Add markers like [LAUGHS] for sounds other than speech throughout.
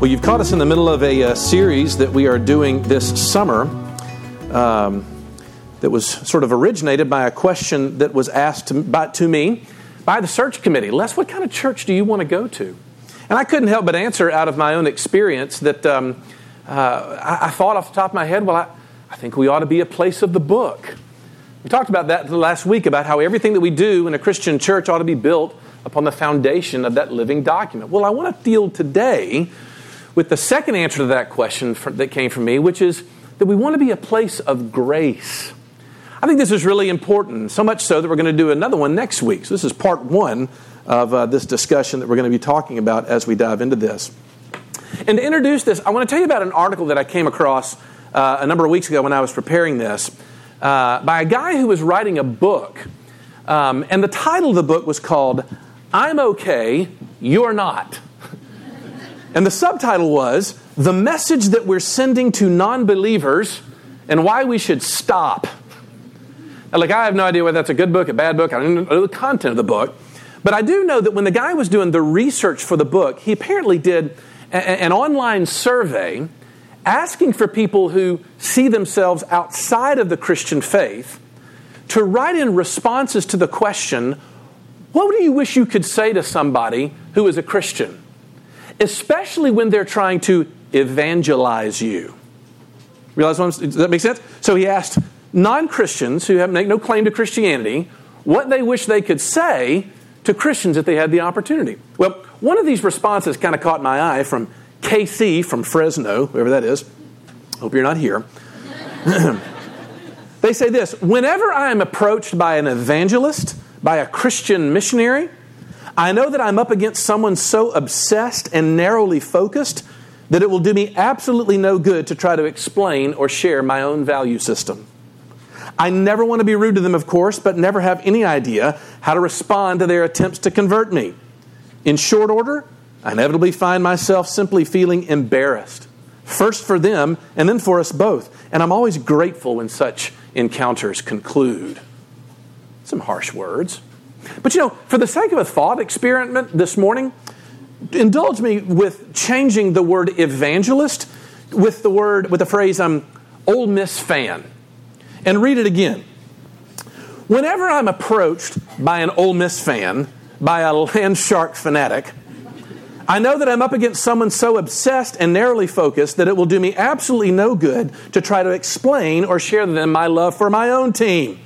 Well, you've caught us in the middle of a uh, series that we are doing this summer um, that was sort of originated by a question that was asked to, by, to me by the search committee. Les, what kind of church do you want to go to? And I couldn't help but answer out of my own experience that um, uh, I, I, thought off the top of my head, well, I, I think we ought to be a place of the book. We talked about that last week about how everything that we do in a Christian church ought to be built upon the foundation of that living document. Well, I want to deal today with the second answer to that question for, that came from me, which is that we want to be a place of grace. I think this is really important, so much so that we're going to do another one next week. So, this is part one of uh, this discussion that we're going to be talking about as we dive into this. And to introduce this, I want to tell you about an article that I came across uh, a number of weeks ago when I was preparing this uh, by a guy who was writing a book. Um, and the title of the book was called I'm Okay, You're Not. And the subtitle was The Message That We're Sending to Non Believers and Why We Should Stop. Now, like, I have no idea whether that's a good book, a bad book. I don't know the content of the book. But I do know that when the guy was doing the research for the book, he apparently did a- an online survey asking for people who see themselves outside of the Christian faith to write in responses to the question, What do you wish you could say to somebody who is a Christian? Especially when they're trying to evangelize you. Realize what I'm, does that make sense? So he asked non Christians who have, make no claim to Christianity what they wish they could say to Christians if they had the opportunity. Well, one of these responses kind of caught my eye from KC from Fresno, whoever that is. Hope you're not here. [CLEARS THROAT] they say this Whenever I am approached by an evangelist, by a Christian missionary, I know that I'm up against someone so obsessed and narrowly focused that it will do me absolutely no good to try to explain or share my own value system. I never want to be rude to them, of course, but never have any idea how to respond to their attempts to convert me. In short order, I inevitably find myself simply feeling embarrassed, first for them and then for us both. And I'm always grateful when such encounters conclude. Some harsh words. But you know, for the sake of a thought experiment this morning, indulge me with changing the word evangelist with the word with the phrase I'm um, Ole Miss fan. And read it again. Whenever I'm approached by an Ole Miss fan, by a [LAUGHS] land shark fanatic, I know that I'm up against someone so obsessed and narrowly focused that it will do me absolutely no good to try to explain or share with them my love for my own team.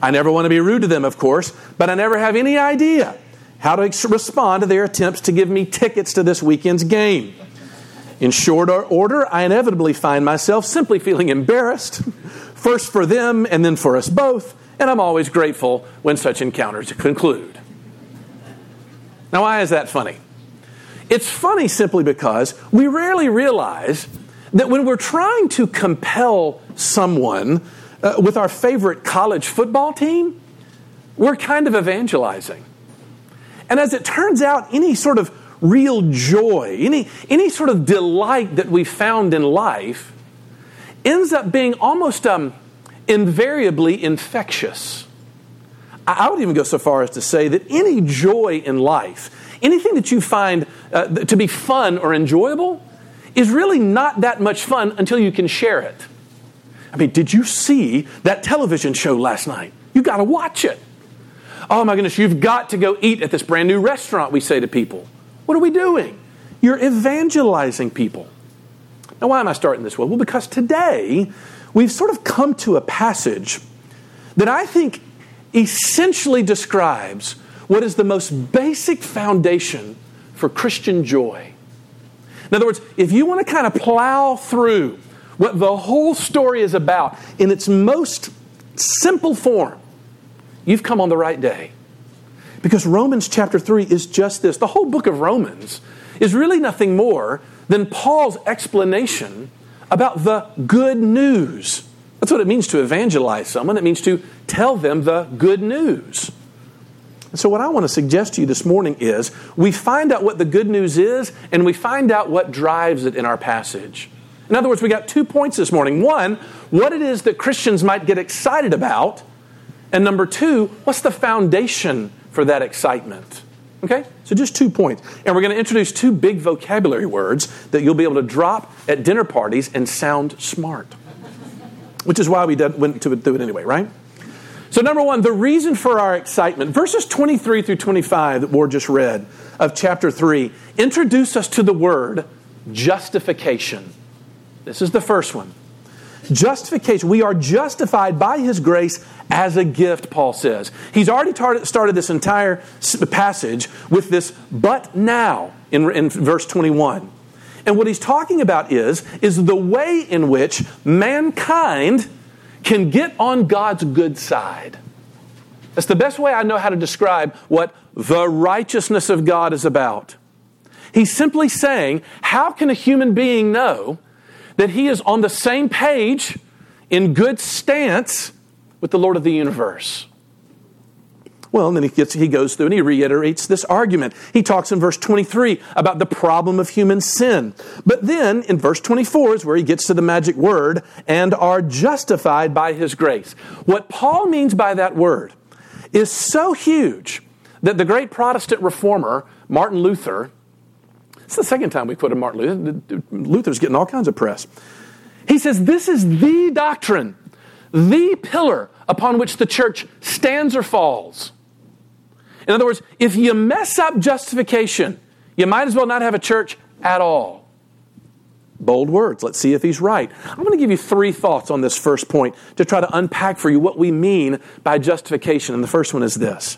I never want to be rude to them, of course, but I never have any idea how to respond to their attempts to give me tickets to this weekend's game. In short order, I inevitably find myself simply feeling embarrassed, first for them and then for us both, and I'm always grateful when such encounters conclude. Now, why is that funny? It's funny simply because we rarely realize that when we're trying to compel someone uh, with our favorite college football team, we're kind of evangelizing. And as it turns out, any sort of real joy, any, any sort of delight that we found in life ends up being almost um, invariably infectious. I would even go so far as to say that any joy in life, anything that you find uh, to be fun or enjoyable, is really not that much fun until you can share it. I mean, did you see that television show last night? You got to watch it. Oh my goodness, you've got to go eat at this brand new restaurant, we say to people. What are we doing? You're evangelizing people. Now, why am I starting this way? Well, because today we've sort of come to a passage that I think essentially describes what is the most basic foundation for Christian joy. In other words, if you want to kind of plow through what the whole story is about in its most simple form, you've come on the right day. Because Romans chapter 3 is just this. The whole book of Romans is really nothing more than Paul's explanation about the good news. That's what it means to evangelize someone. It means to tell them the good news. And so, what I want to suggest to you this morning is we find out what the good news is and we find out what drives it in our passage. In other words, we got two points this morning. One, what it is that Christians might get excited about. And number two, what's the foundation for that excitement? Okay? So just two points. And we're going to introduce two big vocabulary words that you'll be able to drop at dinner parties and sound smart. Which is why we did, went to do it anyway, right? So, number one, the reason for our excitement. Verses 23 through 25 that Ward just read of chapter 3 introduce us to the word justification. This is the first one. Justification. We are justified by His grace as a gift, Paul says. He's already tar- started this entire passage with this but now in, in verse 21. And what he's talking about is, is the way in which mankind can get on God's good side. That's the best way I know how to describe what the righteousness of God is about. He's simply saying, how can a human being know that he is on the same page in good stance with the Lord of the universe? Well, then he, gets, he goes through and he reiterates this argument. He talks in verse 23 about the problem of human sin. But then in verse 24 is where he gets to the magic word, and are justified by his grace. What Paul means by that word is so huge that the great Protestant reformer, Martin Luther, it's the second time we a Martin Luther. Luther's getting all kinds of press. He says this is the doctrine the pillar upon which the church stands or falls. In other words, if you mess up justification, you might as well not have a church at all. Bold words. Let's see if he's right. I'm going to give you three thoughts on this first point to try to unpack for you what we mean by justification. And the first one is this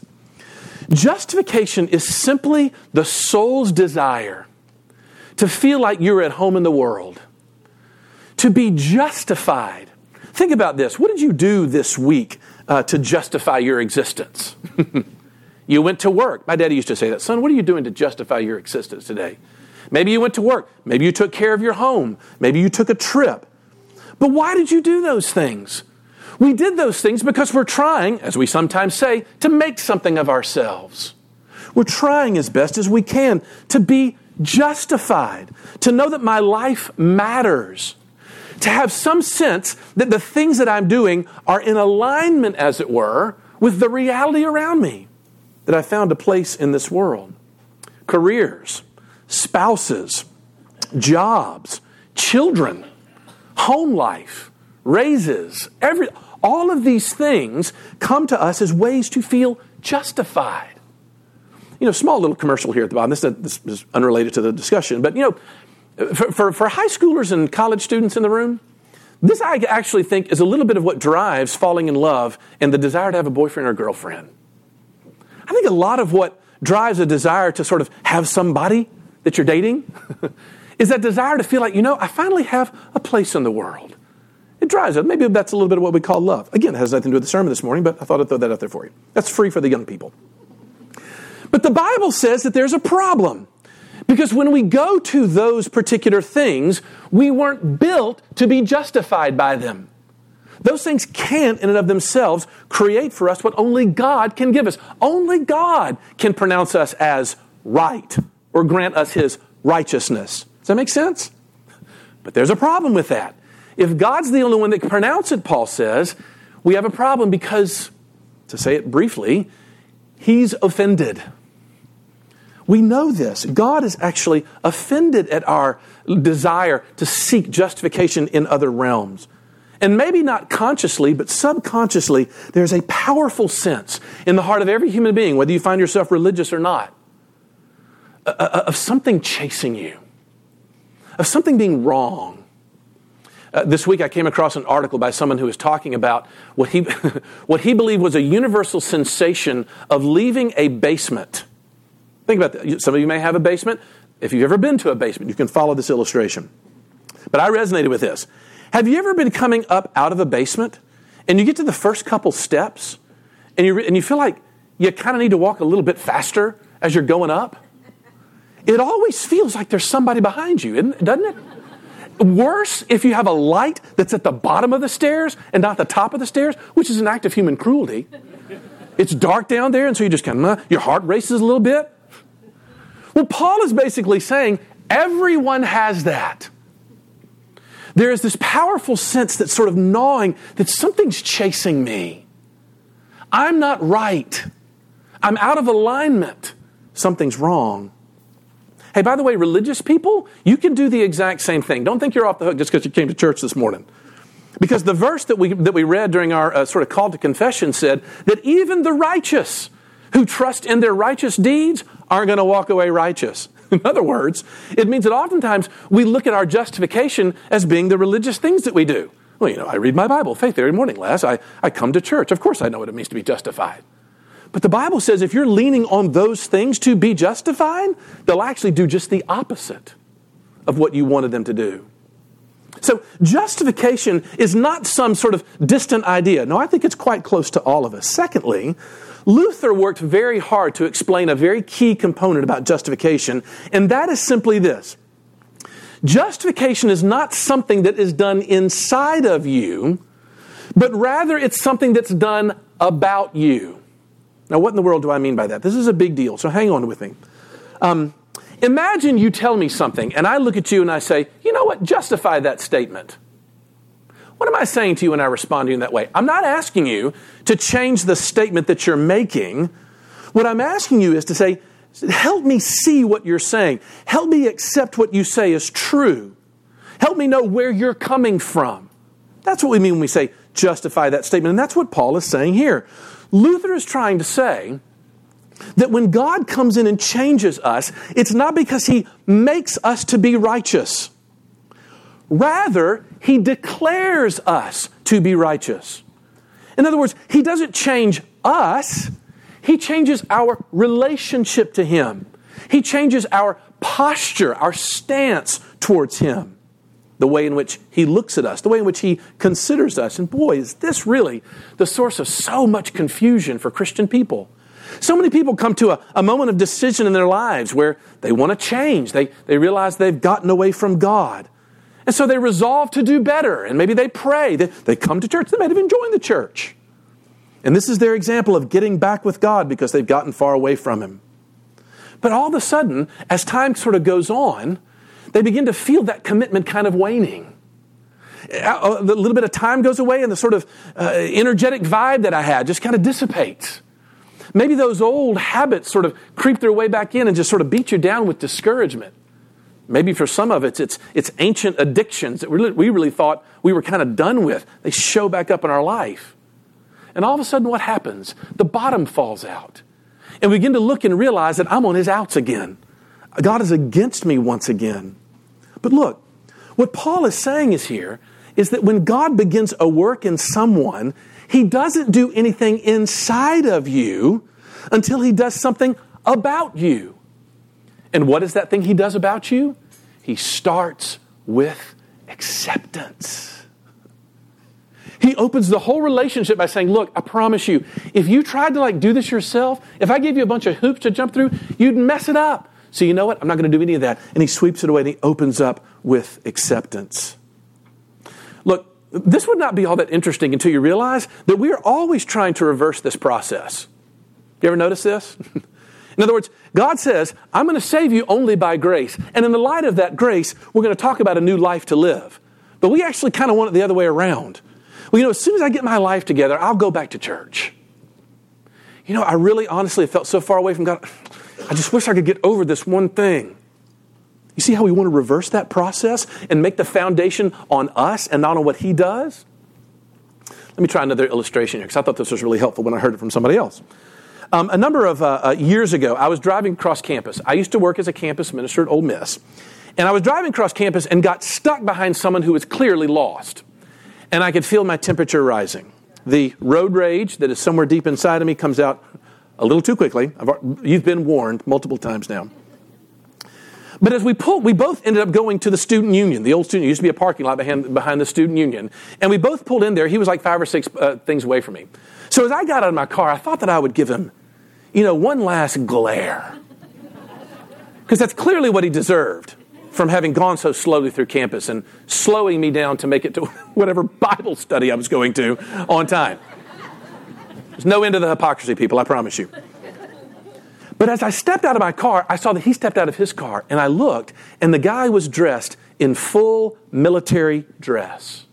Justification is simply the soul's desire to feel like you're at home in the world, to be justified Think about this. What did you do this week uh, to justify your existence? [LAUGHS] you went to work. My daddy used to say that. Son, what are you doing to justify your existence today? Maybe you went to work. Maybe you took care of your home. Maybe you took a trip. But why did you do those things? We did those things because we're trying, as we sometimes say, to make something of ourselves. We're trying as best as we can to be justified, to know that my life matters, to have some sense that the things that I'm doing are in alignment, as it were, with the reality around me, that I found a place in this world. Careers, spouses, jobs, children, home life, raises, every, all of these things come to us as ways to feel justified. You know, small little commercial here at the bottom. This, this is unrelated to the discussion, but you know, for, for, for high schoolers and college students in the room, this I actually think is a little bit of what drives falling in love and the desire to have a boyfriend or girlfriend. I think a lot of what drives a desire to sort of have somebody that you're dating [LAUGHS] is that desire to feel like, you know, I finally have a place in the world. It drives it. Maybe that's a little bit of what we call love. Again, it has nothing to do with the sermon this morning, but I thought I'd throw that out there for you. That's free for the young people. But the Bible says that there's a problem. Because when we go to those particular things, we weren't built to be justified by them. Those things can't, in and of themselves, create for us what only God can give us. Only God can pronounce us as right or grant us His righteousness. Does that make sense? But there's a problem with that. If God's the only one that can pronounce it, Paul says, we have a problem because, to say it briefly, He's offended. We know this. God is actually offended at our desire to seek justification in other realms. And maybe not consciously, but subconsciously, there's a powerful sense in the heart of every human being, whether you find yourself religious or not, of something chasing you, of something being wrong. Uh, this week I came across an article by someone who was talking about what he, [LAUGHS] what he believed was a universal sensation of leaving a basement Think about that. Some of you may have a basement. If you've ever been to a basement, you can follow this illustration. But I resonated with this. Have you ever been coming up out of a basement and you get to the first couple steps and you, and you feel like you kind of need to walk a little bit faster as you're going up? It always feels like there's somebody behind you, doesn't it? Worse if you have a light that's at the bottom of the stairs and not the top of the stairs, which is an act of human cruelty. It's dark down there, and so you just kind of, your heart races a little bit. Well, Paul is basically saying everyone has that. There is this powerful sense that's sort of gnawing that something's chasing me. I'm not right. I'm out of alignment something's wrong. Hey, by the way, religious people, you can do the exact same thing. Don't think you're off the hook just because you came to church this morning. Because the verse that we, that we read during our uh, sort of call to confession said that even the righteous who trust in their righteous deeds aren't going to walk away righteous. [LAUGHS] In other words, it means that oftentimes we look at our justification as being the religious things that we do. Well, you know, I read my Bible, faith every morning, Les. I, I come to church. Of course, I know what it means to be justified. But the Bible says if you're leaning on those things to be justified, they'll actually do just the opposite of what you wanted them to do. So, justification is not some sort of distant idea. No, I think it's quite close to all of us. Secondly, Luther worked very hard to explain a very key component about justification, and that is simply this Justification is not something that is done inside of you, but rather it's something that's done about you. Now, what in the world do I mean by that? This is a big deal, so hang on with me. Um, imagine you tell me something, and I look at you and I say, you know what, justify that statement. What am I saying to you when I respond to you in that way? I'm not asking you to change the statement that you're making. What I'm asking you is to say, help me see what you're saying. Help me accept what you say is true. Help me know where you're coming from. That's what we mean when we say justify that statement. And that's what Paul is saying here. Luther is trying to say that when God comes in and changes us, it's not because he makes us to be righteous. Rather, he declares us to be righteous. In other words, he doesn't change us, he changes our relationship to him. He changes our posture, our stance towards him, the way in which he looks at us, the way in which he considers us. And boy, is this really the source of so much confusion for Christian people. So many people come to a, a moment of decision in their lives where they want to change. They, they realize they've gotten away from God. And so they resolve to do better, and maybe they pray. They, they come to church. They might even join the church. And this is their example of getting back with God because they've gotten far away from Him. But all of a sudden, as time sort of goes on, they begin to feel that commitment kind of waning. A little bit of time goes away, and the sort of uh, energetic vibe that I had just kind of dissipates. Maybe those old habits sort of creep their way back in and just sort of beat you down with discouragement. Maybe for some of it, it's, it's ancient addictions that we really thought we were kind of done with. They show back up in our life. And all of a sudden, what happens? The bottom falls out. And we begin to look and realize that I'm on his outs again. God is against me once again. But look, what Paul is saying is here is that when God begins a work in someone, he doesn't do anything inside of you until he does something about you. And what is that thing he does about you? He starts with acceptance. He opens the whole relationship by saying, Look, I promise you, if you tried to like do this yourself, if I gave you a bunch of hoops to jump through, you'd mess it up. So you know what? I'm not going to do any of that. And he sweeps it away and he opens up with acceptance. Look, this would not be all that interesting until you realize that we are always trying to reverse this process. You ever notice this? [LAUGHS] In other words, God says, I'm going to save you only by grace. And in the light of that grace, we're going to talk about a new life to live. But we actually kind of want it the other way around. Well, you know, as soon as I get my life together, I'll go back to church. You know, I really honestly felt so far away from God. I just wish I could get over this one thing. You see how we want to reverse that process and make the foundation on us and not on what He does? Let me try another illustration here because I thought this was really helpful when I heard it from somebody else. Um, a number of uh, uh, years ago, I was driving across campus. I used to work as a campus minister at Ole Miss. And I was driving across campus and got stuck behind someone who was clearly lost. And I could feel my temperature rising. The road rage that is somewhere deep inside of me comes out a little too quickly. I've, you've been warned multiple times now. But as we pulled, we both ended up going to the student union. The old student used to be a parking lot behind, behind the student union. And we both pulled in there. He was like five or six uh, things away from me. So as I got out of my car, I thought that I would give him you know, one last glare. Because that's clearly what he deserved from having gone so slowly through campus and slowing me down to make it to [LAUGHS] whatever Bible study I was going to on time. There's no end to the hypocrisy, people, I promise you. But as I stepped out of my car, I saw that he stepped out of his car, and I looked, and the guy was dressed in full military dress.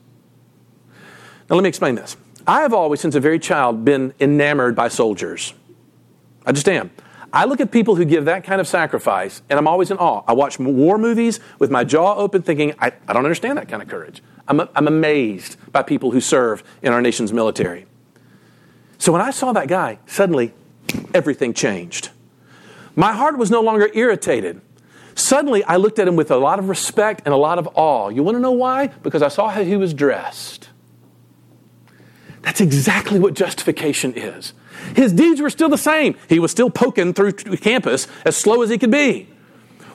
Now, let me explain this. I have always, since a very child, been enamored by soldiers. I just am. I look at people who give that kind of sacrifice, and I'm always in awe. I watch war movies with my jaw open, thinking, I, I don't understand that kind of courage. I'm, I'm amazed by people who serve in our nation's military. So when I saw that guy, suddenly everything changed. My heart was no longer irritated. Suddenly, I looked at him with a lot of respect and a lot of awe. You want to know why? Because I saw how he was dressed. That's exactly what justification is. His deeds were still the same. He was still poking through campus as slow as he could be.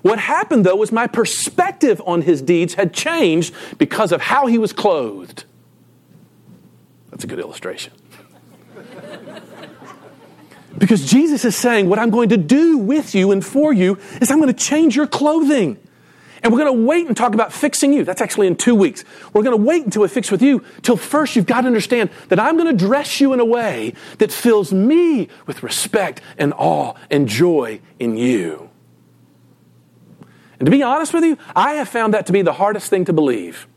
What happened, though, was my perspective on his deeds had changed because of how he was clothed. That's a good illustration. because Jesus is saying, What I'm going to do with you and for you is I'm going to change your clothing. And we're going to wait and talk about fixing you. That's actually in two weeks. We're going to wait until we fix with you. Till first, you've got to understand that I'm going to dress you in a way that fills me with respect and awe and joy in you. And to be honest with you, I have found that to be the hardest thing to believe.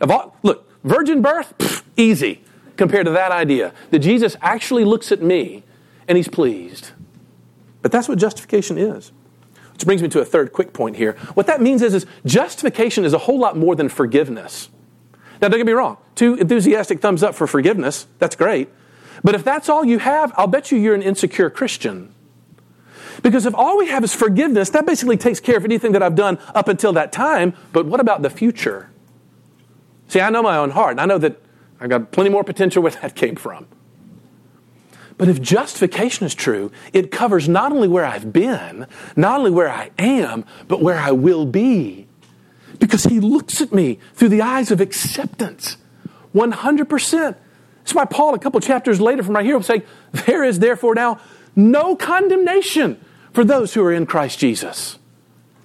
Of all, look, virgin birth, pff, easy compared to that idea that Jesus actually looks at me and he's pleased. But that's what justification is. Which brings me to a third quick point here. What that means is, is justification is a whole lot more than forgiveness. Now, don't get me wrong. Two enthusiastic thumbs up for forgiveness. That's great. But if that's all you have, I'll bet you you're an insecure Christian. Because if all we have is forgiveness, that basically takes care of anything that I've done up until that time. But what about the future? See, I know my own heart. and I know that I've got plenty more potential where [LAUGHS] that came from. But if justification is true, it covers not only where I've been, not only where I am, but where I will be. Because he looks at me through the eyes of acceptance. 100%. That's why Paul, a couple chapters later from right here, will say, There is therefore now no condemnation for those who are in Christ Jesus.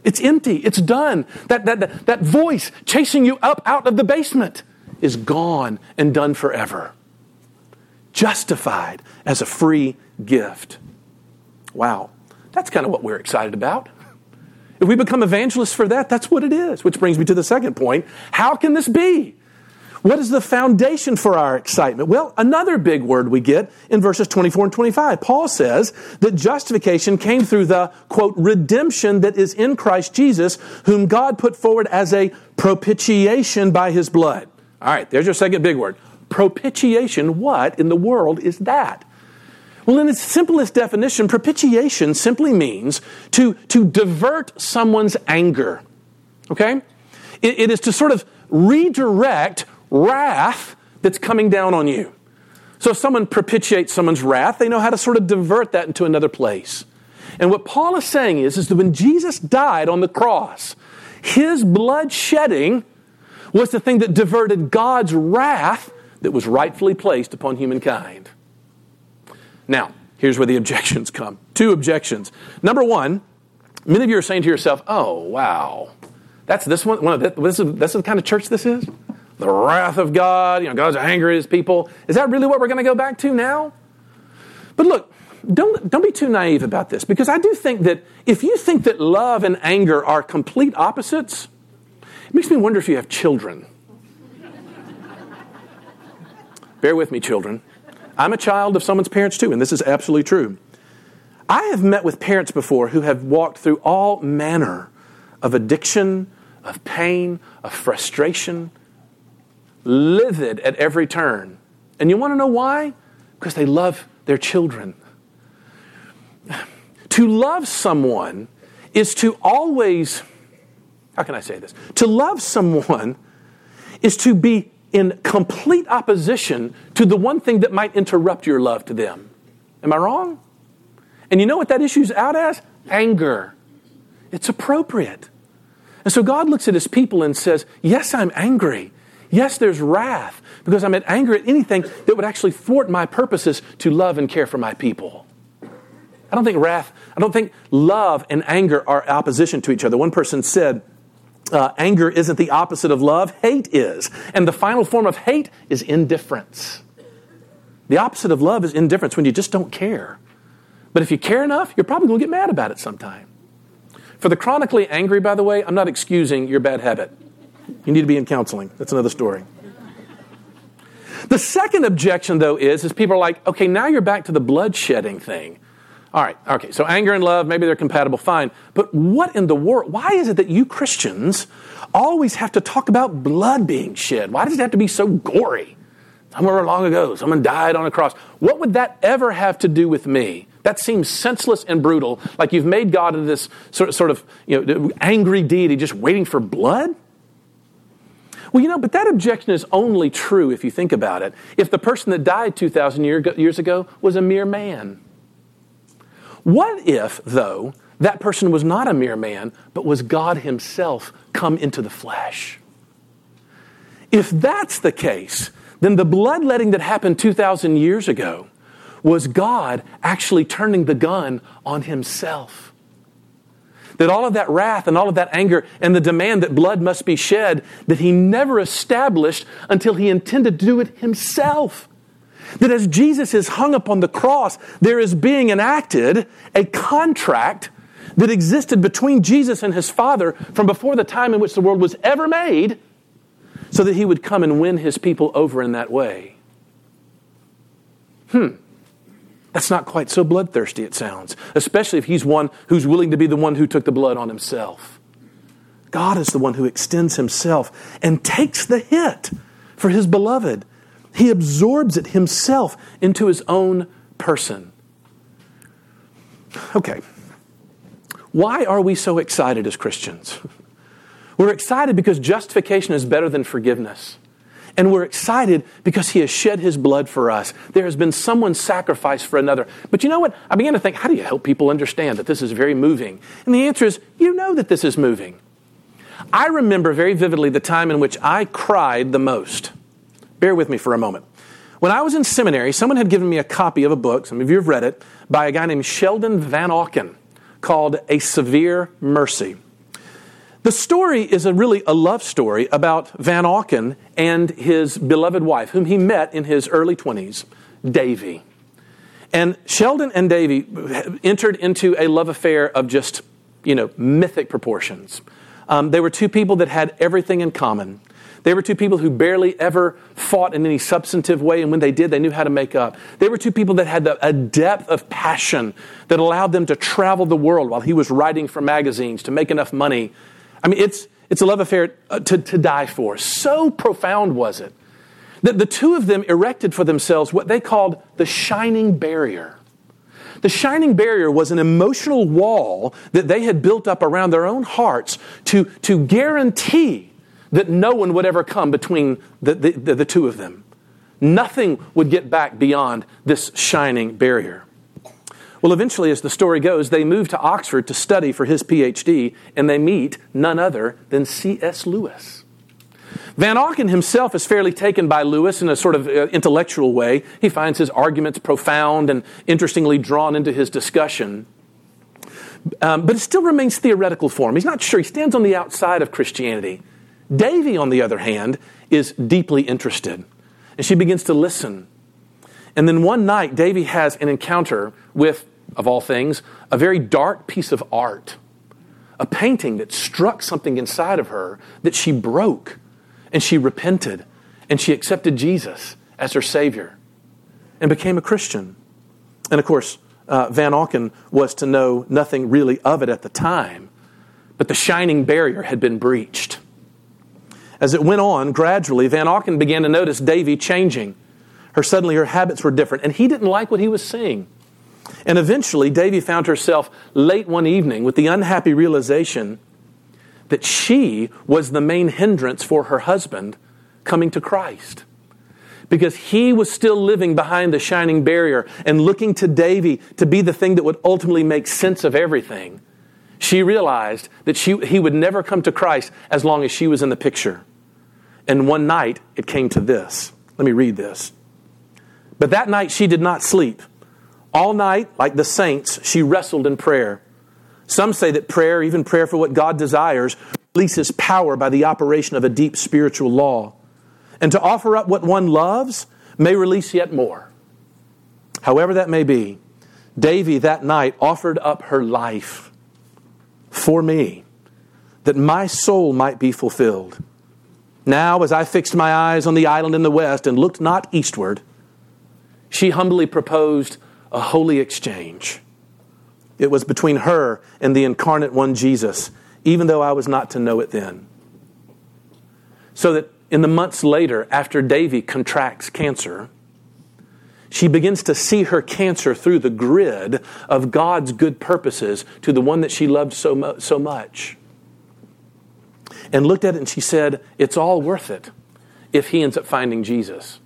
It's empty. It's done. That, that, that, that voice chasing you up out of the basement is gone and done forever justified as a free gift. Wow, that's kind of what we're excited about. If we become evangelists for that, that's what it is. Which brings me to the second point. How can this be? What is the foundation for our excitement? Well, another big word we get in verses 24 and 25. Paul says that justification came through the, quote, redemption that is in Christ Jesus, whom God put forward as a propitiation by his blood. All right, there's your second big word propitiation, what in the world is that? Well, in its simplest definition, propitiation simply means to, to divert someone's anger. Okay? It, it is to sort of redirect wrath that's coming down on you. So if someone propitiates someone's wrath, they know how to sort of divert that into another place. And what Paul is saying is, is that when Jesus died on the cross, his blood shedding was the thing that diverted God's wrath that was rightfully placed upon humankind. Now, here's where the [LAUGHS] objections come. Two objections. Number one, many of you are saying to yourself, oh, wow, that's this one, one of the, this, is, this is the kind of church this is? The wrath of God, you know, God's angry at his people. Is that really what we're going to go back to now? But look, don't, don't be too naive about this because I do think that if you think that love and anger are complete opposites, it makes me wonder if you have children. Bear with me, children. I'm a child of someone's parents too, and this is absolutely true. I have met with parents before who have walked through all manner of addiction, of pain, of frustration, livid at every turn. And you want to know why? Because they love their children. [SIGHS] To love someone is to always, how can I say this? To love someone is to be in complete opposition to the one thing that might interrupt your love to them. Am I wrong? And you know what that issue's out as? Anger. It's appropriate. And so God looks at his people and says, Yes, I'm angry. Yes, there's wrath because I'm at anger at anything that would actually thwart my purposes to love and care for my people. I don't think wrath, I don't think love and anger are opposition to each other. One person said, uh, anger isn't the opposite of love, hate is. And the final form of hate is indifference. The opposite of love is indifference when you just don't care. But if you care enough, you're probably going to get mad about it sometime. For the chronically angry, by the way, I'm not excusing your bad habit. You need to be in counseling. That's another story. The second objection, though, is, is people are like, okay, now you're back to the bloodshedding thing. All right, okay, so anger and love, maybe they're compatible, fine. But what in the world, why is it that you Christians always have to talk about blood being shed? Why does it have to be so gory? Somewhere long ago, someone died on a cross. What would that ever have to do with me? That seems senseless and brutal, like you've made God into this sort of, sort of you know, angry deity just waiting for blood? Well, you know, but that objection is only true if you think about it. If the person that died 2,000 years ago was a mere man. What if, though, that person was not a mere man, but was God Himself come into the flesh? If that's the case, then the bloodletting that happened 2,000 years ago was God actually turning the gun on Himself. That all of that wrath and all of that anger and the demand that blood must be shed, that He never established until He intended to do it Himself. That as Jesus is hung upon the cross, there is being enacted a contract that existed between Jesus and his Father from before the time in which the world was ever made, so that he would come and win his people over in that way. Hmm. That's not quite so bloodthirsty, it sounds, especially if he's one who's willing to be the one who took the blood on himself. God is the one who extends himself and takes the hit for his beloved he absorbs it himself into his own person. Okay. Why are we so excited as Christians? [LAUGHS] We're excited because justification is better than forgiveness. And we're excited because he has shed his blood for us. There has been someone sacrificed for another. But you know what? I began to think, how do you help people understand that this is very moving? And the answer is, you know that this is moving. I remember very vividly the time in which I cried the most. Bear with me for a moment. When I was in seminary, someone had given me a copy of a book, some of you have read it, by a guy named Sheldon Vanauken called A Severe Mercy. The story is a really a love story about Vanauken and his beloved wife, whom he met in his early 20s, Davy. And Sheldon and Davy entered into a love affair of just, you know, mythic proportions. Um, they were two people that had everything in common. They were two people who barely ever fought in any substantive way, and when they did, they knew how to make up. They were two people that had a depth of passion that allowed them to travel the world while he was writing for magazines to make enough money. I mean, it's, it's a love affair uh, to, to die for. So profound was it that the two of them erected for themselves what they called the shining barrier. The shining barrier was an emotional wall that they had built up around their own hearts to, to guarantee that no one would ever come between the, the, the, the two of them. Nothing would get back beyond this shining barrier. Well, eventually, as the story goes, they move to Oxford to study for his PhD, and they meet none other than C.S. Lewis. Vanauken himself is fairly taken by Lewis in a sort of uh, intellectual way. He finds his arguments profound and interestingly drawn into his discussion. Um, but it still remains theoretical for him. He's not sure. He stands on the outside of Christianity. Davy, on the other hand, is deeply interested. And she begins to listen. And then one night, Davy has an encounter with, of all things, a very dark piece of art. A painting that struck something inside of her that she broke. And she repented. And she accepted Jesus as her Savior and became a Christian. And of course, uh, Vanauken was to know nothing really of it at the time, but the shining barrier had been breached. As it went on, gradually, Vanauken began to notice Davy changing. Her suddenly her habits were different, and he didn't like what he was seeing. And eventually, Davy found herself late one evening with the unhappy realization that she was the main hindrance for her husband coming to Christ. Because he was still living behind the shining barrier and looking to Davy to be the thing that would ultimately make sense of everything. She realized that she, he would never come to Christ as long as she was in the picture. And one night it came to this. Let me read this. But that night she did not sleep. All night, like the saints, she wrestled in prayer. Some say that prayer, even prayer for what God desires, releases power by the operation of a deep spiritual law. And to offer up what one loves may release yet more. However, that may be, Davy that night offered up her life for me, that my soul might be fulfilled. Now, as I fixed my eyes on the island in the west and looked not eastward, she humbly proposed a holy exchange. it was between her and the incarnate one, Jesus, even though I was not to know it then. So that in the months later, after Davy contracts cancer, she begins to see her cancer through the grid of God's good purposes to the one that she loved so, so much. And looked at it and she said, It's all worth it if he ends up finding Jesus.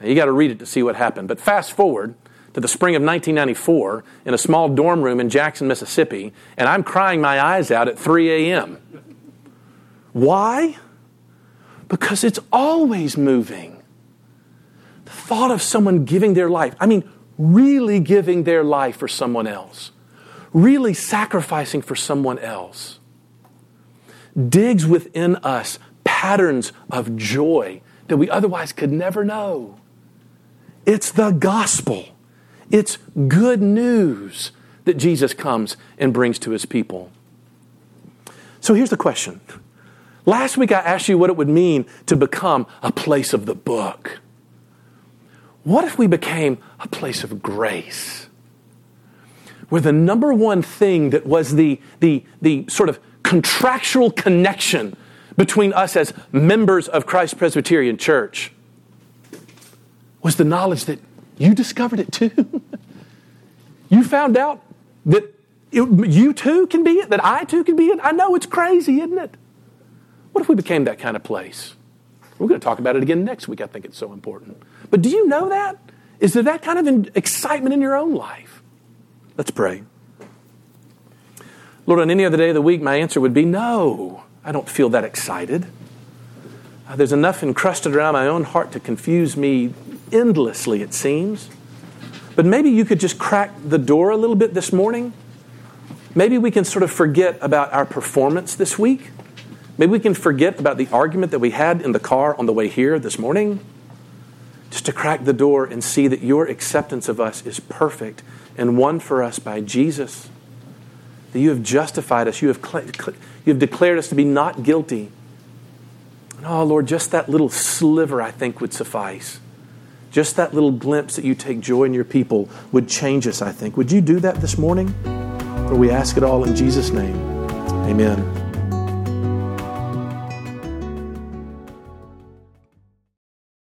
Now, you got to read it to see what happened. But fast forward to the spring of 1994 in a small dorm room in Jackson, Mississippi, and I'm crying my eyes out at 3 a.m. Why? Because it's always moving The thought of someone giving their life, I mean, really giving their life for someone else, really sacrificing for someone else, digs within us patterns of joy that we otherwise could never know. It's the gospel, it's good news that Jesus comes and brings to his people. So here's the question. Last week I asked you what it would mean to become a place of the book. What if we became a place of grace? Where the number one thing that was the, the, the sort of contractual connection between us as members of Christ Presbyterian Church was the knowledge that you discovered it too. [LAUGHS] you found out that it, you too can be it, that I too can be it. I know it's crazy, isn't it? What if we became that kind of place? We're going to talk about it again next week. I think it's so important. But do you know that? Is there that kind of excitement in your own life? Let's pray. Lord, on any other day of the week, my answer would be no, I don't feel that excited. Uh, there's enough encrusted around my own heart to confuse me endlessly, it seems. But maybe you could just crack the door a little bit this morning. Maybe we can sort of forget about our performance this week Maybe we can forget about the argument that we had in the car on the way here this morning, just to crack the door and see that your acceptance of us is perfect and won for us by Jesus. That you have justified us, you have, you have declared us to be not guilty. And oh, Lord, just that little sliver, I think, would suffice. Just that little glimpse that you take joy in your people would change us, I think. Would you do that this morning? For we ask it all in Jesus' name. Amen.